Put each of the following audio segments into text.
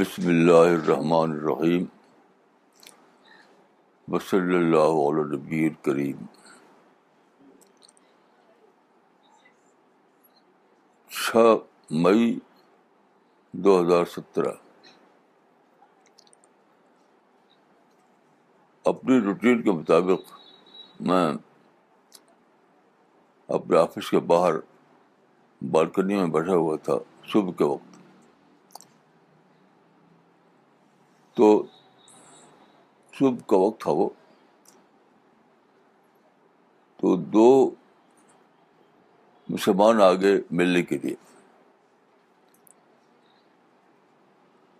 بسم اللہ الرحمن الرحیم وصلی اللہ علیہ نبی الکریم چھ مئی دو ہزار سترہ اپنی روٹین کے مطابق میں اپنے آفس کے باہر بالکنی میں بیٹھا ہوا تھا صبح کے وقت۔ تو صبح کا وقت تھا وہ۔ تو دو مسلمان آگے ملنے کے لیے۔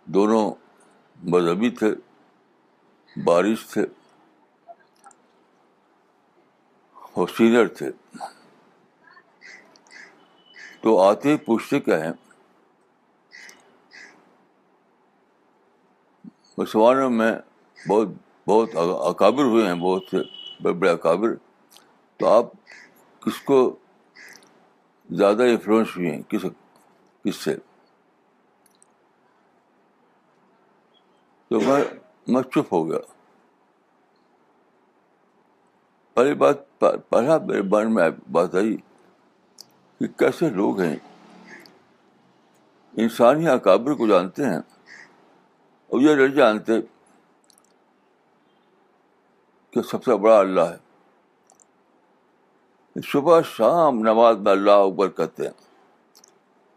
دونوں مذہبی تھے، بارش تھے۔ اور سینئر تھے۔ تو آتے ہی پوچھتے کیا ہیں؟ مسلمانوں میں بہت بہت اکابر ہوئے ہیں، بہت سے بڑے بڑے اکابر۔ تو آپ کس کو زیادہ انفلوئنس ہوئے ہیں؟ کس کس سے؟ تو میں میں چپ ہو گیا۔ پہلی بات پہلا میرے من میں بات آئی کہ کیسے لوگ ہیں۔ انسانی اکابر کو جانتے ہیں اور یہ نہیں جانتے کہ سب سے بڑا اللہ ہے۔ صبح شام نماز میں اللہ اکبر کہتے ہیں۔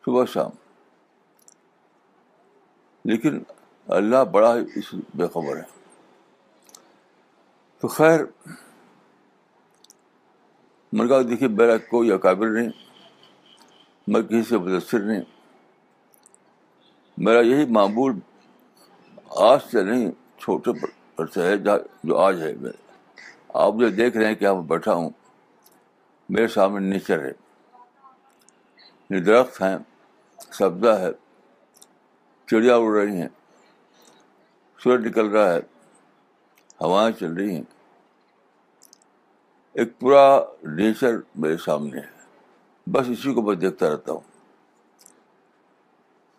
صبح شام۔ لیکن اللہ بڑا ہی اس بے خبر ہے۔ تو خیر من کہا دیکھیے میرا کوئی اکابر نہیں میں کسی سے متاثر نہیں۔ میرا یہی معمول آج سے نہیں، چھوٹے پر سے ہے جو آج ہے۔ میرے آپ جو دیکھ رہے ہیں کہ میں بیٹھا ہوں، میرے سامنے نیچر ہے۔ درخت ہیں، سبزہ ہے، چڑیا اڑ رہی ہیں، سورج نکل رہا ہے، ہوائیں چل رہی ہیں۔ ایک پورا نیچر میرے سامنے ہے۔ بس اسی کو میں دیکھتا رہتا ہوں۔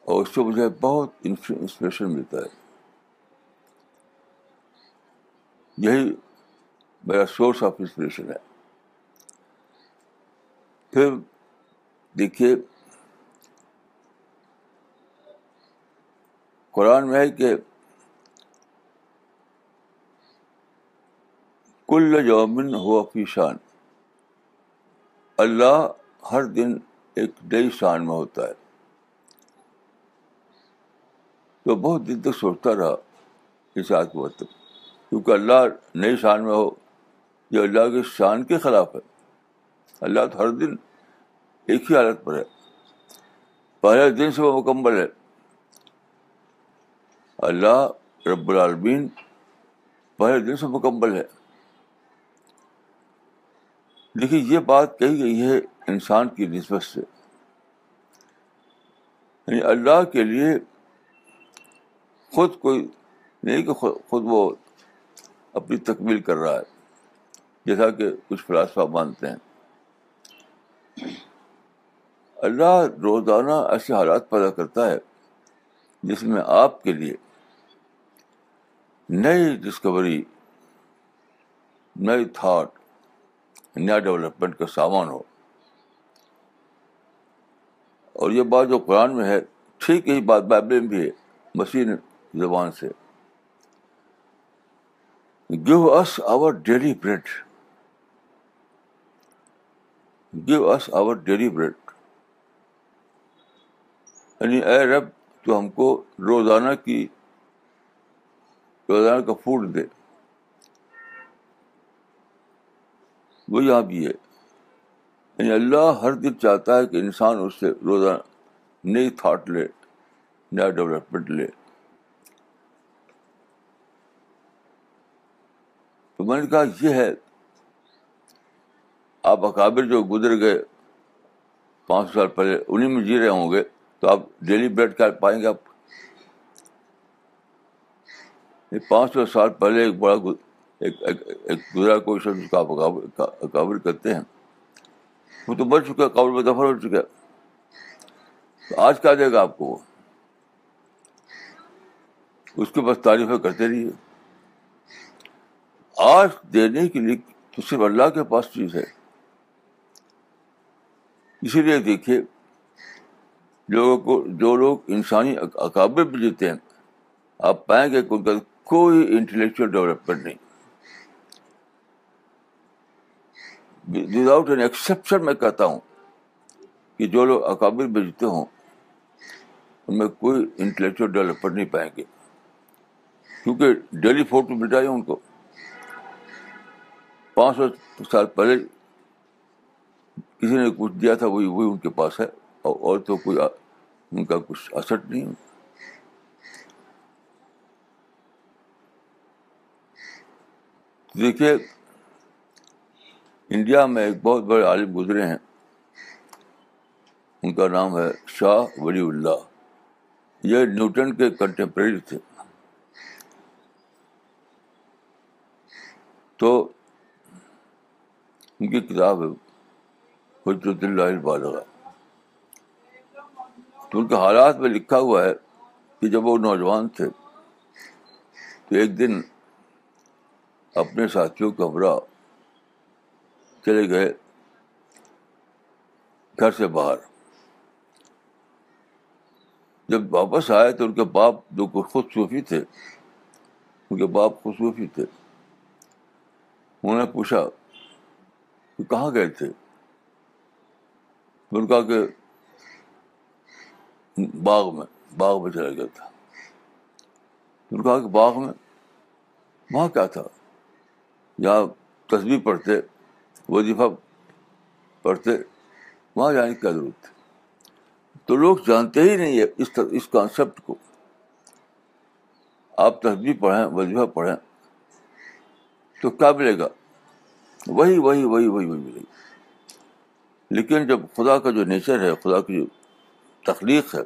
اور اس سے مجھے بہت انسپریشن ملتا ہے۔ یہی میرا سورس آف انسپریشن ہے۔ پھر دیکھیے، قرآن میں ہے کہ کل یومن ہوا فی شان۔ اللہ ہر دن ایک نئی شان میں ہوتا ہے۔ تو بہت دن تک سوچتا رہا اس آج کو مطلب۔ کیونکہ اللہ نئی شان میں ہو، یہ اللہ کی شان کے خلاف ہے۔ اللہ تو ہر دن ایک ہی حالت پر ہے۔ پہلے دن سے وہ مکمل ہے۔ اللہ رب العالمین پہلے دن سے مکمل ہے۔ دیکھیے یہ بات کہی گئی ہے انسان کی نسبت سے۔ یعنی اللہ کے لیے خود کوئی نہیں کہ خود وہ اپنی تکمیل کر رہا ہے، جیسا کہ کچھ فلاسفہ مانتے ہیں۔ اللہ روزانہ ایسے حالات پیدا کرتا ہے جس میں آپ کے لیے نئی ڈسکوری نئی تھاٹ نیا ڈیولپمنٹ کا سامان ہو۔ اور یہ بات جو قرآن میں ہے، ٹھیک یہی بات بائبل میں بھی ہے، مسیح زبان سے۔ Give us our daily bread give us our daily bread یعنی اے رب، تو ہم کو روزانہ کی، روزانہ کا فوڈ دے۔ وہ یہاں بھی ہے۔ یعنی اللہ ہر دن چاہتا ہے کہ انسان اس سے روزانہ نئی تھاٹ لے، نیا ڈیولپمنٹ لے۔ تو میں نے کہا یہ ہے، آپ اکابر جو گزر گئے، پانچ سو سال پہلے انہیں میں جی رہے ہوں گے، تو آپ ڈیلی بریڈ کر پائیں گے آپ؟ پانچ سو سال پہلے ایک بڑا ایک گزرا کوئی شخص اس کا کرتے ہیں۔ وہ تو بڑھ چکا قابل میں دفر ہو چکا تو آج کیا دے گا آپ کو وہ؟ اس کے بس تعریفیں کرتے رہیے۔ آج دینے کے لیے تو صرف اللہ کے پاس چیز ہے۔ اسی لیے دیکھیے، لوگوں کو جو لوگ انسانی اکابر بھی جیتے ہیں، آپ پائیں گے کہ ان کا کوئی انٹلیکچوئل ڈیولپمنٹ نہیں۔ وداؤٹ این ایکسیپشن میں کہتا ہوں کہ جو لوگ اکابر بھیجتے ہوں، ان میں کوئی انٹلیکچوئل ڈیولپمنٹ نہیں پائیں گے۔ کیونکہ ڈیلی فوٹو مٹا ہے ان کو۔ پانچ سو سال پہلے کسی نے کچھ دیا تھا، وہی وہی ان کے پاس ہے۔ اور تو کوئی ان کا کچھ اثر نہیں دیکھیے انڈیا میں ایک بہت بڑے عالم گزرے ہیں۔ ان کا نام ہے شاہ ولی اللہ۔ یہ نیوٹن کے کنٹمپریری تھے۔ تو ان کی کتاب ہے حجرت اللہ البالغ تو ان کے حالات میں لکھا ہوا ہے کہ جب وہ نوجوان تھے تو ایک دن اپنے ساتھیوں کا ہمراہ چلے گئے گھر سے باہر۔ جب واپس آئے تو ان کے باپ جو خود صوفی تھے، ان کے باپ خود صوفی تھے۔ انہوں نے پوچھا کہ کہاں گئے تھے؟ ان کا کہ باغ میں باغ میں چلا گیا تھا۔ ان کہا کہ باغ میں، وہاں کیا تھا؟ جہاں تصویر پڑھتے۔ وظیفہ پڑھتے، وہاں جانے کی کیا ضرورت تھی؟ تو لوگ جانتے ہی نہیں ہے اس اس کانسیپٹ کو۔ آپ تصویر پڑھیں، وظیفہ پڑھیں، تو کیا ملے گا؟ وہی وہی وہی وہی وہی ملے گی۔ لیکن جب خدا کا جو نیچر ہے، خدا کی جو تخلیق ہے،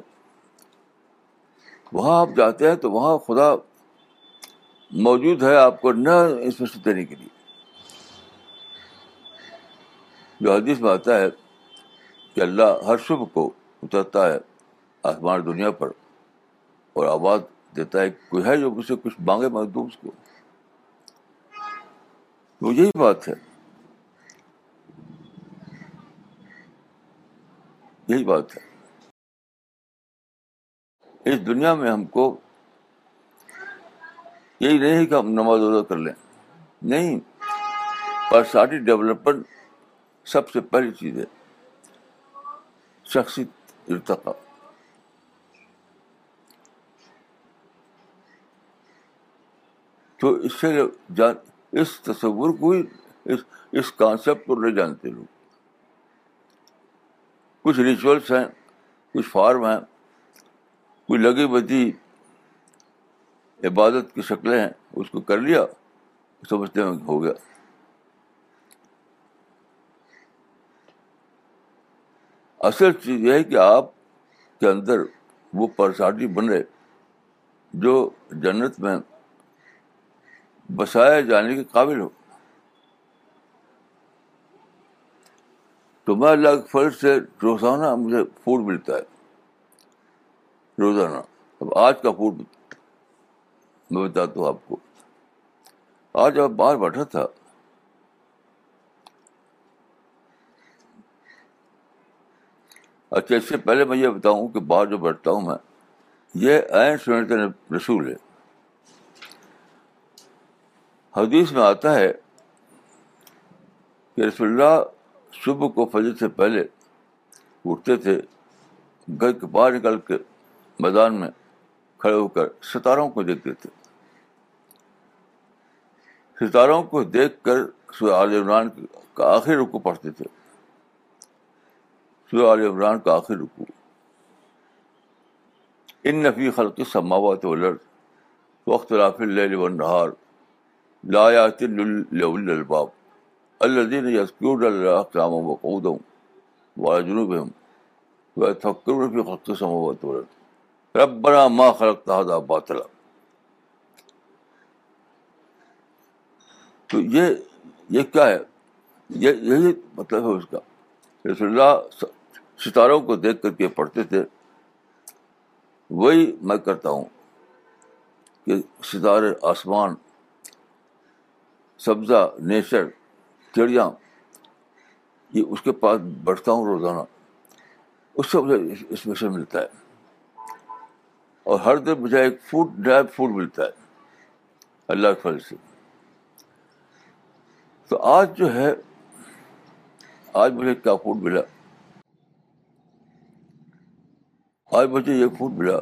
وہاں آپ جاتے ہیں تو وہاں خدا موجود ہے آپ کو نہ انسپریشن دینے کے لیے۔ جو حدیث میں آتا ہے کہ اللہ ہر شبھ کو اترتا ہے آسمان دنیا پر اور آواز دیتا ہے کوئی ہے جو مجھ سے کچھ مانگے مزدور اس کو۔ تو یہی بات ہے۔ یہی بات ہے۔ اس دنیا میں ہم کو یہی نہیں کہ ہم نماز ادا کر لیں۔ نہیں پرسنالٹی ڈیولپمنٹ سب سے پہلی چیز ہے، شخصی ارتقا۔ تو اس سے جان، اس تصور کو ہی، اس اس کانسیپٹ کو نہیں جانتے لوگ۔ کچھ ریچولس ہیں، کچھ فارم ہیں، کوئی لگی بدی عبادت کی شکلیں ہیں، اس کو کر لیا، سمجھتے ہیں ہو گیا۔ اصل چیز یہ ہے کہ آپ کے اندر وہ پرسالٹی بنے جو جنت میں بسائے جانے کے قابل ہو۔ تو میں اللہ کے فرض سے روزانہ مجھے فوڈ ملتا ہے۔ روزانہ۔ اب آج کا فوڈ میں بتاتا ہوں آپ کو۔ آج آپ باہر بیٹھا تھا۔ اچھا اس سے پہلے میں یہ بتاؤں کہ باہر جو بیٹھتا ہوں میں، یہ عین سنت رسول ہے۔ حدیث میں آتا ہے کہ رسول اللہ صبح کو فجر سے پہلے اٹھتے تھے، گھر کے باہر نکل کے میدان میں کھڑے ہو کر ستاروں کو دیکھتے تھے۔ ستاروں کو دیکھ کر عال عمران کا آخر رکو پڑھتے تھے۔ سورہ عال عمران کا آخر رکو ان نفی خلق سماوات ولر وقت رافی اللیل والنہار لایات للباب الذين يذكرون الله قياما وقعودا وعلى جنوبهم ويتفكرون في خلق السماوات والارض۔ ربنا ما خلقت هذا باطلا۔ تو یہ یہ کیا ہے؟ یہ، یہی مطلب ہے اس کا۔ رسول اللہ ستاروں کو دیکھ کر کے پڑھتے تھے، وہی میں کرتا ہوں کہ ستارے، آسمان، سبزہ، نیچر، چڑیاں، یہ اس کے پاس بڑھتا ہوں روزانہ۔ اس سے مجھے اس میں سے ملتا ہے۔ اور ہر دن مجھے ایک فوڈ ڈرائی فوڈ ملتا ہے۔ اللہ کے فضل سے۔ تو آج جو ہے، آج مجھے کیا فوڈ ملا؟ آج مجھے یہ فوڈ ملا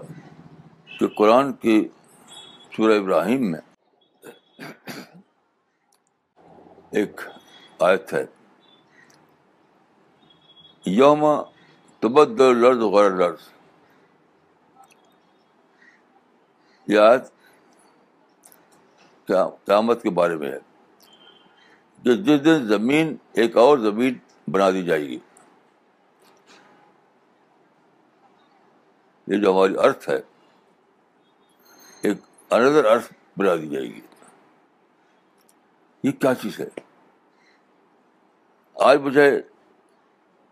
کہ قرآن کی سورہ ابراہیم میں ایک آیت ہے۔ یوم تبدل لرز غیر لرز یہ آیت قیامت کے بارے میں ہے۔ کہ جس دن زمین ایک اور زمین بنا دی جائے گی۔ یہ جو ہماری ارتھ ہے، ایک اندر ارتھ بنا دی جائے گی۔ یہ کیا چیز ہے؟ آج مجھے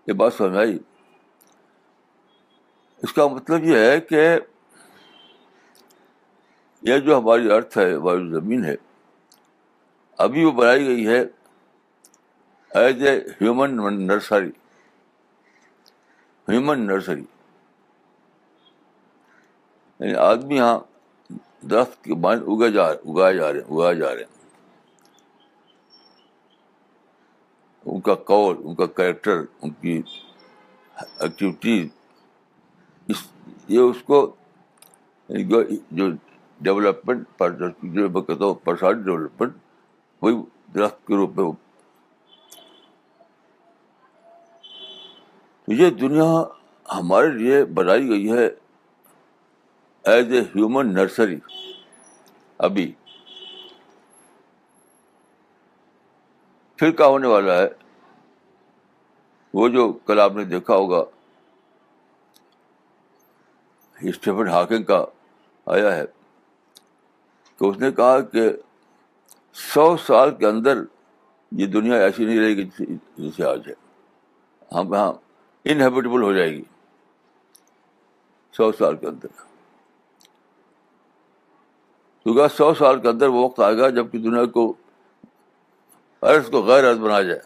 یہ بات سمجھ آئی۔ اس کا مطلب یہ ہے کہ یہ جو ہماری ارتھ ہے، ہماری زمین ہے، ابھی وہ بنائی گئی ہے as a human nursery. Human nursery. یعنی آدمی یہاں درخت کے بان اگا جا اگائے جا رہے ہیں اگائے جا رہے ہیں۔ ان کا کال ان کا کریکٹر ان کی ایکٹیویٹیز اس یہ اس کو یعنی جو ڈیولپمنٹ پر جو میں کہتا ہوں پرسنالٹی ڈیولپمنٹ وہی درخت کے روپ میں یہ دنیا ہمارے لیے بنائی گئی ہے۔ ایز اے ہیومن نرسری ابھی پھر کیا ہونے والا ہے وہ جو کل آپ نے دیکھا ہوگا اسٹیفن ہاکنگ کا آیا ہے کہ اس نے کہا کہ سو سال کے اندر یہ دنیا ایسی نہیں رہے گی جیسے آج ہے ہم یہاں انہیبیٹیبل ہو جائے گی سو سال کے اندر کیونکہ سو سال کے اندر وہ وقت آئے گا جبکہ دنیا کو عرض کو غیر عرض بنایا جائے۔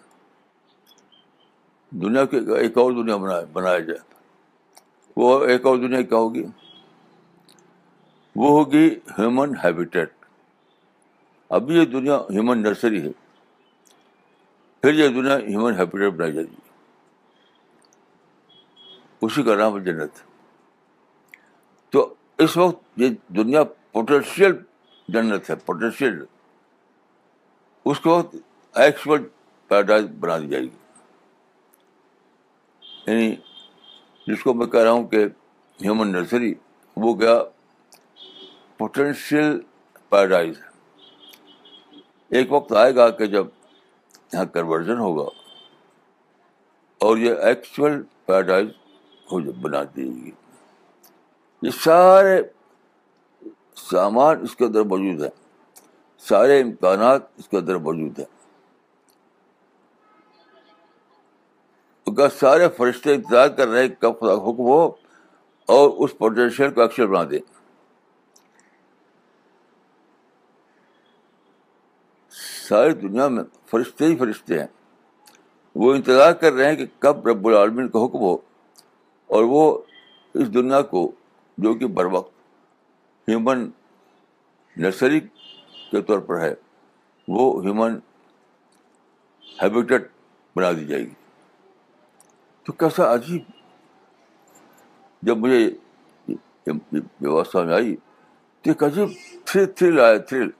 دنیا کی ایک اور دنیا بنایا جائے۔ وہ ایک اور دنیا کیا ہوگی؟ وہ ہوگی ہیومن ہیبیٹیٹ ابھی یہ دنیا ہیومن نرسری ہے۔ پھر یہ دنیا ہیومن ہیبیٹیٹ بنائی جائے گی۔ اسی کا نام ہے جنت۔ تو اس وقت یہ دنیا پوٹینشیل جنت ہے پوٹینشیل اس کو ایکچوئل پیراڈائز بنا دی جائے گی۔ یعنی جس کو میں کہہ رہا ہوں کہ ہیومن نرسری وہ گیا پوٹینشیل پیراڈائز ہے۔ ایک وقت آئے گا کہ جب یہاں کنورژن ہوگا اور یہ ایکچوئل پیراڈائز ہو بنا دی گی۔ یہ سارے سامان اس کے اندر موجود ہیں سارے امکانات اس کے اندر موجود ہیں۔ سارے فرشتے انتظار کر رہے ہیں کب خدا حکم ہو اور اس پوٹینشیل کو اکثر بنا دیں۔ ساری دنیا میں فرشتے ہی فرشتے ہیں۔ وہ انتظار کر رہے ہیں کہ کب رب العالمین کا حکم ہو اور وہ اس دنیا کو جو کہ بر وقت ہیومن نرسری کے طور پر ہے، وہ ہیومن ہیبیٹیٹ بنا دی جائے گی۔ تو کیسا عجیب، جب مجھے ویوستھا میں آئی تو ایک عجیب تھرل تھرل آیا تھرل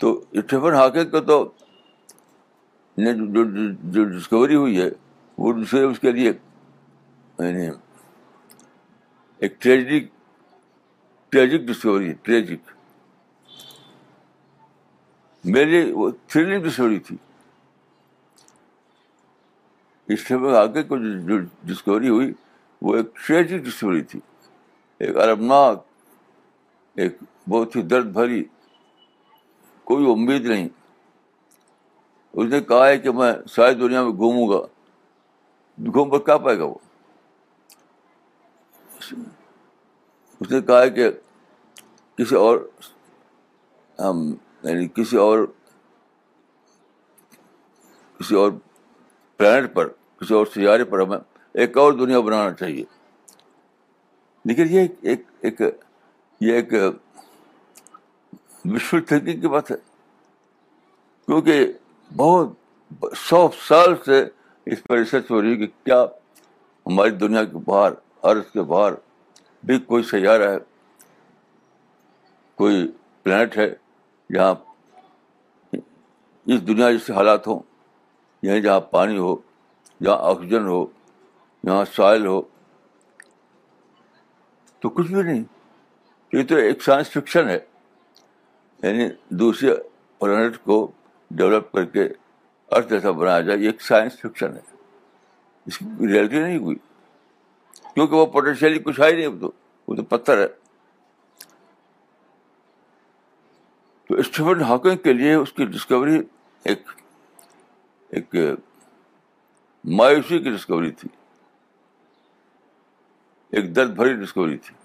تو اسٹیفن ہاکے کا تو جو ڈسکوری ہوئی ہے، وہ دوسرے اس کے لیے یعنی ایک ٹریجک ٹریجک ڈسکوری ٹریجک میرے لیے وہ تھرلنگ ڈسکوری تھی۔ اسٹیفن ہاکے کو جو ڈسکوری ہوئی، وہ ایک ٹریجک ڈسکوری تھی۔ ایک ارمناک ایک بہت ہی درد بھری، کوئی امید نہیں۔ اس نے کہا ہے کہ میں ساری دنیا میں گھوموں گا۔ گھوم کر کیا پائے گا وہ اس نے کہا ہے کہ کسی اور، ہم یعنی کسی اور کسی اور پلانٹ پر، کسی اور سیارے پر ہمیں ایک اور دنیا بنانا چاہیے۔ لیکن یہ ایک ایک یہ ایک وشفل تھنکنگ کی بات ہے۔ کیونکہ بہت سو سال سے اس پر ریسرچ ہو رہی ہے کہ کیا ہماری دنیا کے باہر عرض کے باہر بھی کوئی سیارہ ہے، کوئی پلانٹ ہے جہاں اس دنیا جیسے حالات ہوں یعنی جہاں پانی ہو، جہاں آکسیجن ہو، جہاں سائل ہو، تو کچھ بھی نہیں۔ یہ تو ایک سائنس فکشن ہے۔ یعنی دوسرے پلانٹ کو ڈیولپ کر کے ارتھ جیسا بنایا جائے، یہ ایک سائنس فکشن ہے۔ اس کی ریئلٹی نہیں ہوئی۔ کیونکہ وہ پوٹینشیلی کچھ ہے ہی نہیں تو۔ وہ تو پتھر ہے۔ تو اسٹیفن ہاکنگ کے لیے اس کی ڈسکوری ایک ایک، مایوسی کی ڈسکوری تھی۔ ایک درد بھری ڈسکوری تھی۔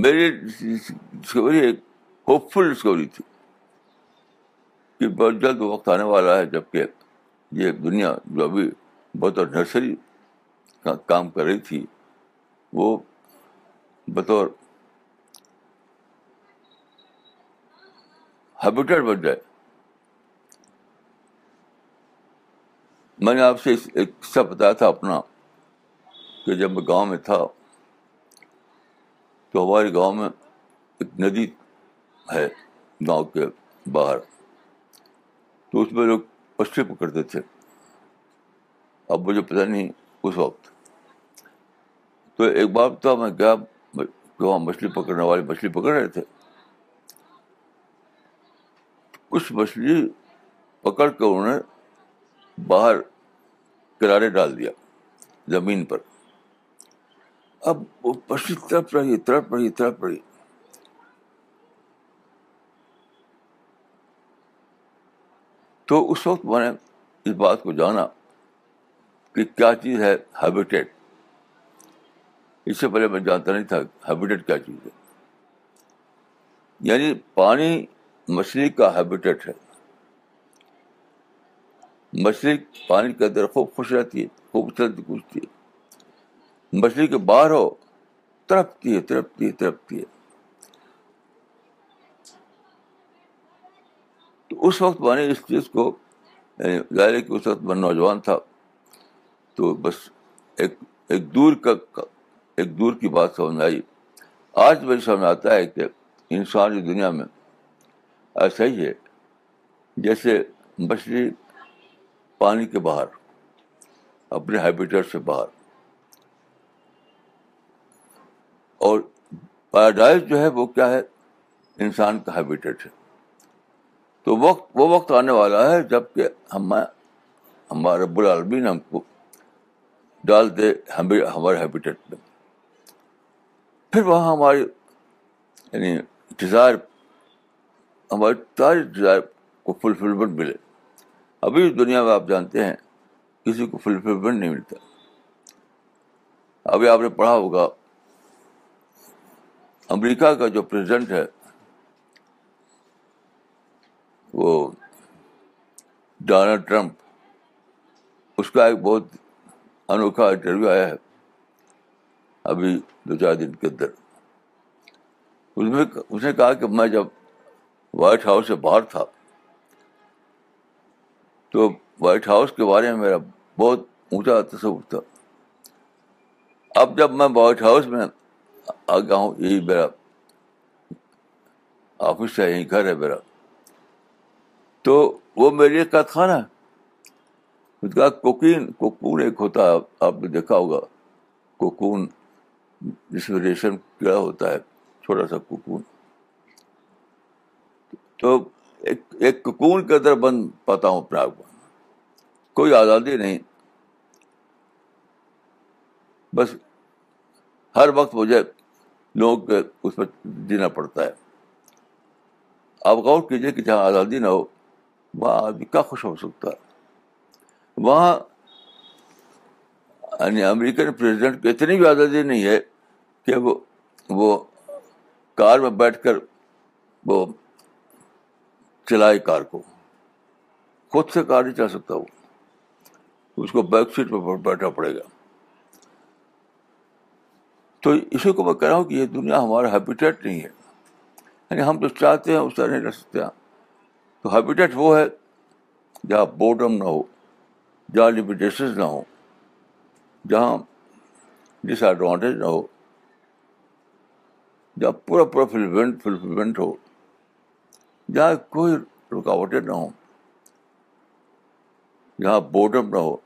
میری ڈسکوری ایک ہوپ فل ڈسکوری تھی کہ بہت جلد وقت آنے والا ہے جبکہ یہ دنیا جو ابھی بطور نرسری کام کر رہی تھی، وہ بطور ہیبیٹیٹ بن جائے۔ میں نے آپ سے ایک قصہ بتایا تھا اپنا، کہ جب میں گاؤں میں تھا، تو ہمارے گاؤں میں ایک ندی ہے گاؤں کے باہر۔ تو اس میں لوگ مچھلی پکڑتے تھے۔ اب مجھے پتہ نہیں اس وقت تو ایک بار تو میں گیا وہاں مچھلی پکڑنے والے مچھلی پکڑ رہے تھے۔ کچھ مچھلی پکڑ کے انہوں نے باہر کنارے ڈال دیا، زمین پر۔ اب وہ مچھلی تڑپ رہی تڑپ رہی تڑپ رہی۔ تو اس وقت میں نے اس بات کو جانا کہ کیا چیز ہے ہیبیٹیٹ اس سے پہلے میں جانتا نہیں تھا ہیبیٹیٹ کیا چیز ہے۔ یعنی پانی مچھلی کا ہیبیٹیٹ ہے۔ مچھلی پانی کے اندر خوب خوش رہتی ہے خوبصورت پوچھتی ہے۔ مچھلی کے باہر ہو، تڑپتی ہے تڑپتی ہے تڑپتی ہے۔ تو اس وقت میں نے اس چیز کو یعنی ظاہر کہ اس وقت میں نوجوان تھا، تو بس ایک ایک دور کا ایک دور کی بات سمجھ آئی۔ آج مجھے سمجھ آتا ہے کہ انسانی دنیا میں ایسا ہی ہے، جیسے مچھلی پانی کے باہر، اپنے ہیبیٹیٹ سے باہر۔ اور پیراڈائز جو ہے، وہ کیا ہے؟ انسان کا ہیبیٹیٹ ہے۔ تو وقت، وہ وقت آنے والا ہے جبکہ ہم ہمارے رب العالمین ہم کو ڈال دے ہمارے ہیبیٹیٹ میں۔ پھر وہاں ہماری یعنی ڈیزائر ہماری ساری ڈیزائر کو فلفلمنٹ ملے۔ ابھی دنیا میں آپ جانتے ہیں، کسی کو فلفلمنٹ نہیں ملتا۔ ابھی آپ نے پڑھا ہوگا، امریکہ کا جو پریزیڈنٹ ہے، وہ ڈونلڈ ٹرمپ، اس کا ایک بہت انوکھا انٹرویو آیا ہے۔ ابھی دو چار دن کے اندر۔ اس میں اس نے کہا کہ میں جب وائٹ ہاؤس سے باہر تھا، تو وائٹ ہاؤس کے بارے میں میرا بہت اونچا تصور تھا۔ اب جب میں وائٹ ہاؤس میں آ گیا ہوں، یہی میرا آفس ہے، یہی گھر ہے میرا۔ تو وہ میرے لیے خانہ ہے۔ اس کا کوکین، کوکون ایک ہوتا ہے، آپ نے دیکھا ہوگا۔ کوکون جس میں ریشم کیڑا ہوتا ہے چھوٹا سا کوکون تو ایک ایک کوکون کے اندر بند پاتا ہوں اپنے آپ کو کوئی آزادی نہیں۔ بس ہر وقت مجھے لوگوں کے اس پر جینا پڑتا ہے۔ آپ غور کیجیے کہ جہاں آزادی نہ ہو، وہاں آدمی کیا خوش ہو سکتا ہے۔ وہاں یعنی امریکن پریزیڈنٹ کو اتنی بھی آزادی نہیں ہے کہ وہ وہ کار میں بیٹھ کر وہ چلائے کار کو۔ خود سے کار نہیں چلا سکتا وہ۔ اس کو بیک سیٹ پہ بیٹھنا پڑے گا۔ تو اسی کو میں کہہ رہا ہوں کہ یہ دنیا ہمارا ہیبیٹیٹ نہیں ہے۔ یعنی ہم جو چاہتے ہیں، اس طرح نہیں رہ سکتے۔ ہیں تو ہیبیٹیٹ وہ ہے جہاں بورڈم نہ ہو، جہاں لمیٹیشنز نہ ہو جہاں ڈس ایڈوانٹیج نہ ہو، جہاں پورا پورا فلفلمنٹ فلفلمنٹ ہو، جہاں کوئی رکاوٹیں نہ ہوں، جہاں بورڈم نہ ہو۔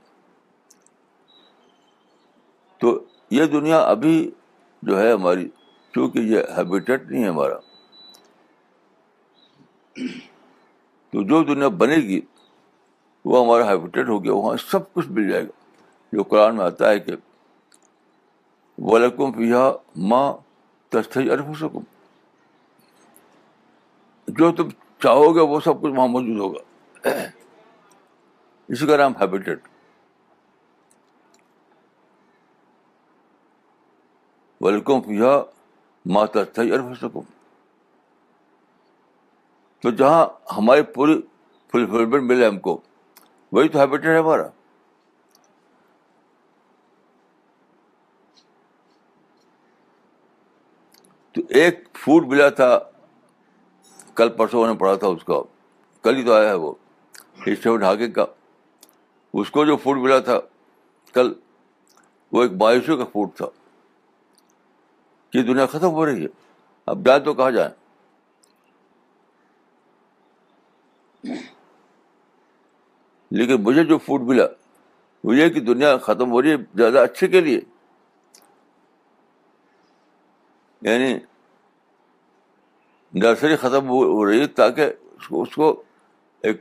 تو یہ دنیا ابھی جو ہے ہماری کیونکہ یہ ہیبیٹیٹ نہیں ہے ہمارا، تو جو دنیا بنے گی، وہ ہمارا ہیبیٹیٹ ہو گیا، وہاں سب کچھ مل جائے گا۔ جو قرآن میں آتا ہے کہ ولکم فیا ماں تستھی عرف سکم جو تم چاہو گے وہ سب کچھ وہاں موجود ہوگا۔ اسی کا نام ہیبیٹیٹ ویلکم فیا ماتا عرف سکم تو جہاں ہماری پوری فلفلمنٹ ملے ہم کو، وہی تو ہیبیٹیٹ ہے ہمارا۔ تو ایک فوڈ ملا تھا، کل پرسوں نے پڑھا تھا اس کا۔ کل ہی تو آیا ہے وہ اسٹیون ہاگے کا۔ اس کو جو فوڈ ملا تھا، کل وہ ایک مایوسی کا فوڈ تھا۔ کہ دنیا ختم ہو رہی ہے۔ اب جائیں تو کہاں جائیں؟ لیکن مجھے جو فوڈ ملا، وہ یہ کہ دنیا ختم ہو رہی ہے زیادہ اچھے کے لیے۔ یعنی نرسری ختم ہو رہی ہے تاکہ اس کو اس کو ایک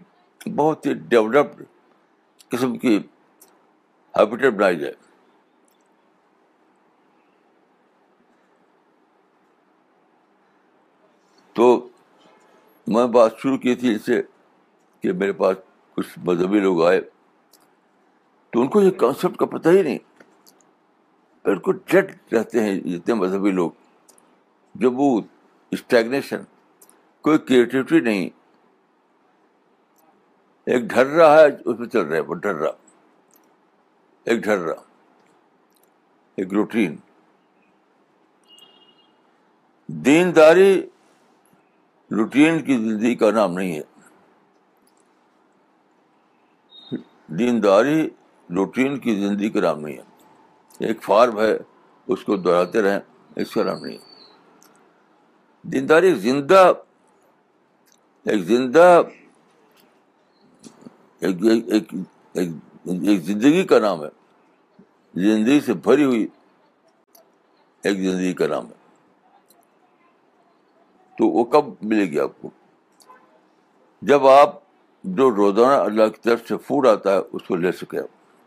بہت ہی ڈیولپڈ قسم کی ہیبیٹیٹ بنائی جائے۔ تو میں بات شروع کی تھی اس سے کہ میرے پاس کچھ مذہبی لوگ آئے تو ان کو یہ کانسیپٹ کا پتہ ہی نہیں۔ بالکل ڈیڈ رہتے ہیں جتنے مذہبی لوگ۔ جب وہ اسٹیگنیشن کوئی کریٹیوٹی نہیں۔ ایک ڈر رہا ہے، اس میں چل رہا ہے وہ ڈر رہا ایک ڈر رہا ایک روٹین دینداری روٹین کی زندگی کا نام نہیں ہے۔ دینداری روٹین کی زندگی کا نام نہیں ہے۔ ایک فارم ہے، اس کو دہراتے رہیں، اس کا نام نہیں ہے۔ دینداری ایک زندہ ایک زندہ، ایک ایک ایک زندگی کا نام ہے۔ زندگی سے بھری ہوئی ایک زندگی کا نام ہے۔ تو وہ کب ملے گی آپ کو؟ جب آپ جو روزانہ اللہ کی طرف سے فوڈ آتا ہے، اس کو لے سکے آپ۔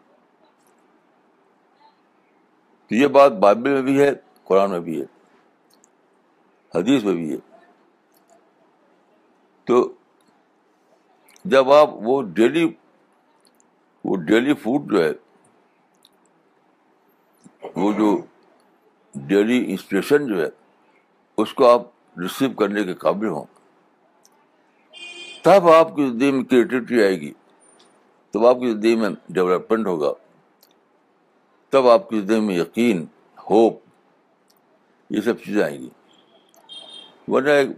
تو یہ بات بائبل میں بھی ہے، قرآن میں بھی ہے۔ حدیث میں بھی ہے۔ تو جب آپ وہ ڈیلی وہ ڈیلی فوڈ جو ہے، وہ جو ڈیلی انسپریشن جو ہے، اس کو آپ ریسیو کرنے کے قابل ہوں۔ تب آپ کی زندگی میں کریٹیوٹی آئے گی۔ تب آپ کی زندگی میں ڈیولپمنٹ ہوگا۔ تب آپ کی زندگی میں یقین، ہوپ، یہ سب چیزیں آئیں گی۔ ورنہ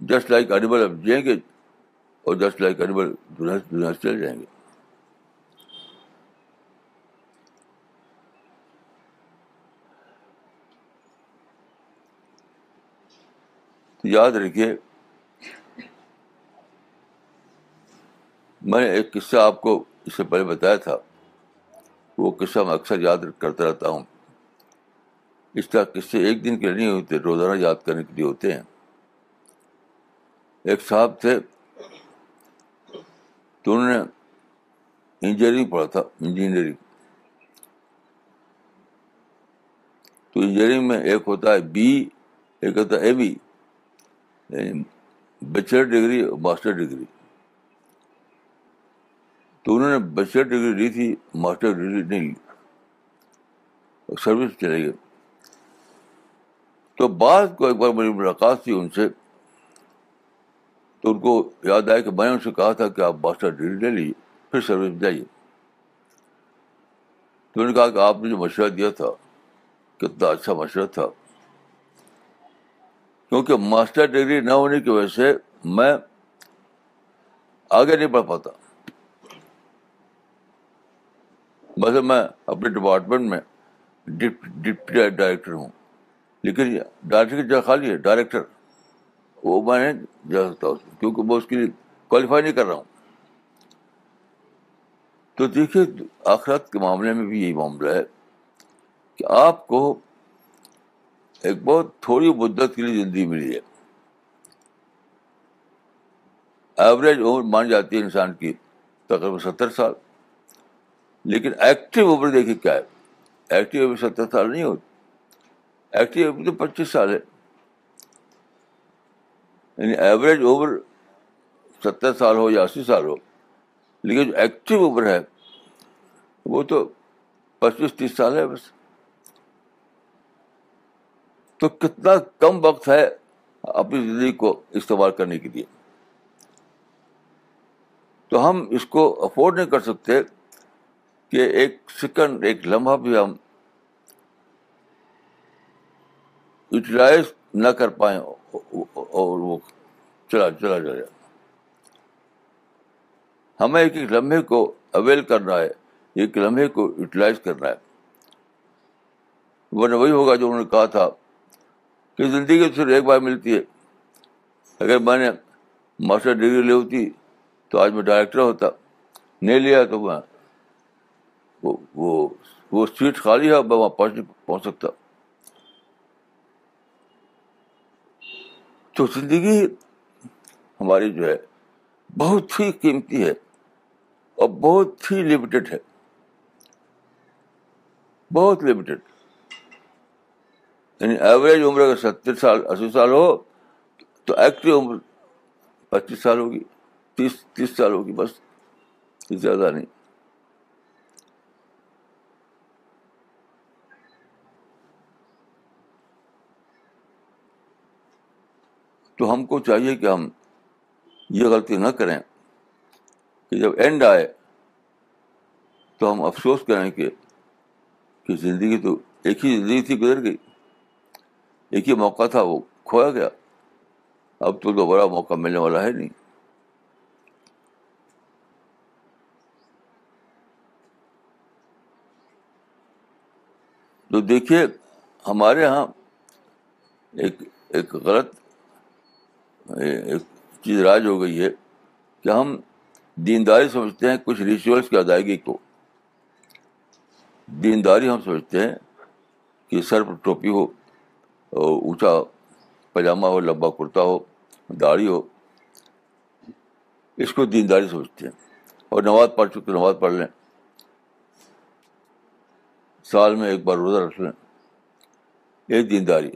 جسٹ لائک انیمل اب جئیں گے اور جسٹ لائک انیمل دنیا دنیا سے چل جائیں گے۔ یاد رکھیے، میں نے ایک قصہ آپ کو اس سے پہلے بتایا تھا۔ وہ قصہ میں اکثر یاد کرتا رہتا ہوں۔ اس طرح قصے ایک دن کے لیے نہیں ہوتے روزانہ یاد کرنے کے لیے ہوتے ہیں۔ ایک صاحب تھے تو انہوں نے انجینئرنگ پڑھا تھا، انجینئرنگ۔ تو انجینئرنگ میں ایک ہوتا ہے بی، ایک ہوتا ہے اے بی یعنی بیچلر ڈگری اور ماسٹر ڈگری۔ تو انہوں نے بیچلر ڈگری لی تھی، ماسٹر ڈگری نہیں لی۔ سروس چلے گئے۔ تو بعد کو ایک بار میری ملاقات تھی ان سے، تو ان کو یاد آیا کہ میں نے ان سے کہا تھا کہ آپ ماسٹر ڈگری لے لیجیے پھر سروس میں جائیے تو انہوں نے کہا کہ آپ نے جو مشورہ دیا تھا، کتنا اچھا مشورہ تھا۔ کیونکہ ماسٹر ڈگری نہ ہونے کی وجہ سے میں آگے نہیں بڑھ پاتا۔ ویسے میں اپنے ڈپارٹمنٹ میں ڈپٹی ڈائریکٹر ہوں۔ لیکن ڈائریکٹر کی جگہ خالی ہے، ڈائریکٹر۔ وہ میں نہیں جا سکتا اس میں کیونکہ میں اس کے لیے کوالیفائی نہیں کر رہا ہوں۔ تو دیکھیے آخرت کے معاملے میں بھی یہی معاملہ ہے کہ آپ کو ایک بہت تھوڑی مدت کے لیے زندگی ملی ہے۔ ایوریج عمر مان جاتی ہے انسان کی تقریباً ستر سال۔ لیکن ایکٹیو عمر دیکھیے کیا ہے۔ ایکٹیو عمر ستر سال نہیں ہوتی۔ ایکٹیو عمر تو پچیس سال ہے۔ یعنی ایوریج عمر ستر سال ہو یا اسی سال ہو۔ لیکن جو ایکٹیو عمر ہے، وہ تو پچیس تیس سال ہے بس۔ تو کتنا کم وقت ہے اپنی زندگی کو استعمال کرنے کے لیے۔ تو ہم اس کو افورڈ نہیں کر سکتے کہ ایک سیکنڈ ایک لمحہ بھی ہم یوٹیلائز نہ کر پائیں اور وہ چلا چلا جائے۔ ہمیں ایک ایک لمحے کو اویل کرنا ہے، ایک لمحے کو یوٹیلائز کرنا ہے۔ ورنہ وہی ہوگا جو انہوں نے کہا تھا کہ زندگی صرف ایک بار ملتی ہے۔ اگر میں نے ماسٹر ڈگری لی ہوتی تو آج میں ڈائریکٹر ہوتا، نہیں لیا تو میں وہ وہ سیٹ خالی ہے میں وہاں پہنچ پہنچ سکتا۔ تو زندگی ہماری جو ہے بہت ہی قیمتی ہے اور بہت ہی لمیٹیڈ ہے۔ بہت لمیٹیڈ یعنی ایوریج عمر اگر ستر سال، اسی سال ہو تو ایکٹیو عمر پچیس سال ہوگی، تیس تیس سال ہوگی، بس، زیادہ نہیں۔ تو ہم کو چاہیے کہ ہم یہ غلطی نہ کریں کہ جب اینڈ آئے تو ہم افسوس کریں کہ کہ زندگی تو ایک ہی زندگی تھی گزر گئی، ایک ہی موقع تھا، وہ کھویا گیا۔ اب تو دوبارہ موقع ملنے والا ہے نہیں۔ تو دیکھیے، ہمارے یہاں ایک ایک غلط ایک چیز راج ہو گئی ہے کہ ہم دینداری سمجھتے ہیں، کچھ ریچولس کی ادائیگی کو۔ دینداری ہم سمجھتے ہیں کہ سر پر ٹوپی ہو، اونچا پاجامہ ہو، لمبا کرتا ہو، داڑھی ہو۔ اس کو دینداری سمجھتے ہیں۔ اور نماز پڑھ چکے، نماز پڑھ لیں۔ سال میں ایک بار روزہ رکھ لیں۔ ایک دینداری۔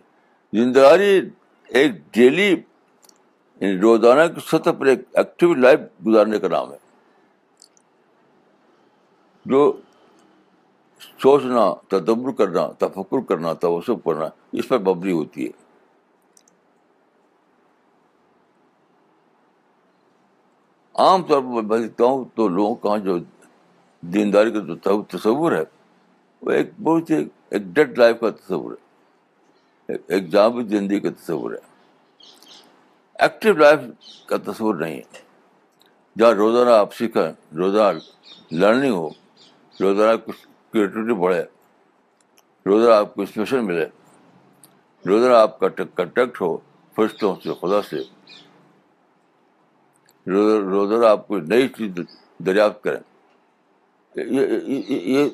دینداری ایک ڈیلی یعنی روزانہ کی سطح پر ایک ایکٹیو لائف گزارنے کا نام ہے۔ جو سوچنا، تدبر کرنا، تفکر کرنا توسب کرنا، اس پر مبنی ہوتی ہے۔ عام طور پر میں دیکھتا ہوں تو لوگوں کا جو دینداری کا جو تصور ہے، وہ ایک بہت ہی ایک ڈیڈ لائف کا تصور ہے۔ ایک جامع زندگی کا تصور ہے۔ ایکٹیو لائف کا تصور نہیں ہے۔ جہاں روزانہ آپ سیکھیں، روزانہ لرننگ ہو، روزانہ کچھ کریٹیوٹی بڑھے، روزانہ آپ کو انسپریشن ملے، روزانہ آپ کا کنٹیکٹ ہو، فرشتوں سے، خدا سے روزانہ آپ کو نئی چیز دریافت کریں۔ یہ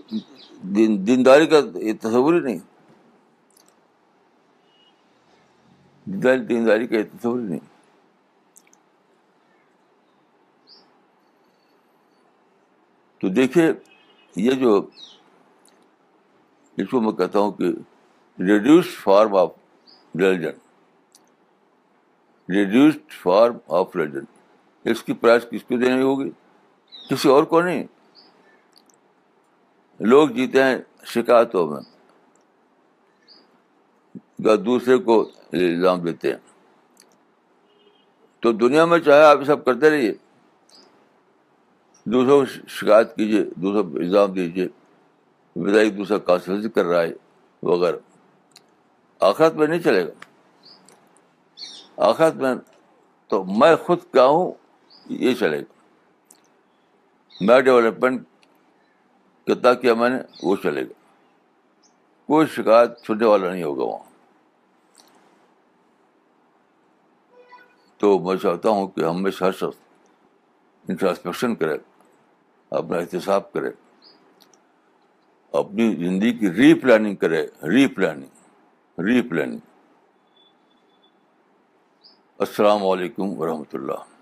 دینداری کا یہ تصور ہی نہیں۔ دینداری کا یہ تصور ہی نہیں۔ تو دیکھیے، یہ جو اس کو میں کہتا ہوں کہ reduce form of religion reduced form of religion اس کی پرائز کس کو دینی ہوگی؟ کسی اور کو نہیں۔ لوگ جیتے ہیں شکایتوں میں۔ یا دوسرے کو الزام دیتے ہیں۔ تو دنیا میں چاہے آپ یہ سب کرتے رہیے۔ دوسروں کو شکایت کیجیے دوسروں کو الزام دیجیے بتائیے دوسرا کانسلسی کر رہا ہے وغیرہ آخرت میں نہیں چلے گا۔ آخرت میں تو میں خود کیا ہوں، یہ چلے گا۔ میں ڈیولپمنٹ کتنا کیا میں نے، وہ چلے گا۔ کوئی شکایت سننے والا نہیں ہوگا وہاں۔ تو میں چاہتا ہوں کہ ہمیشہ ہر شخص انٹراسپیکشن کرے۔ اپنا احتساب کرے، اپنی زندگی کی ری پلاننگ کرے ری پلاننگ ری پلاننگ السلام علیکم ورحمۃ اللہ۔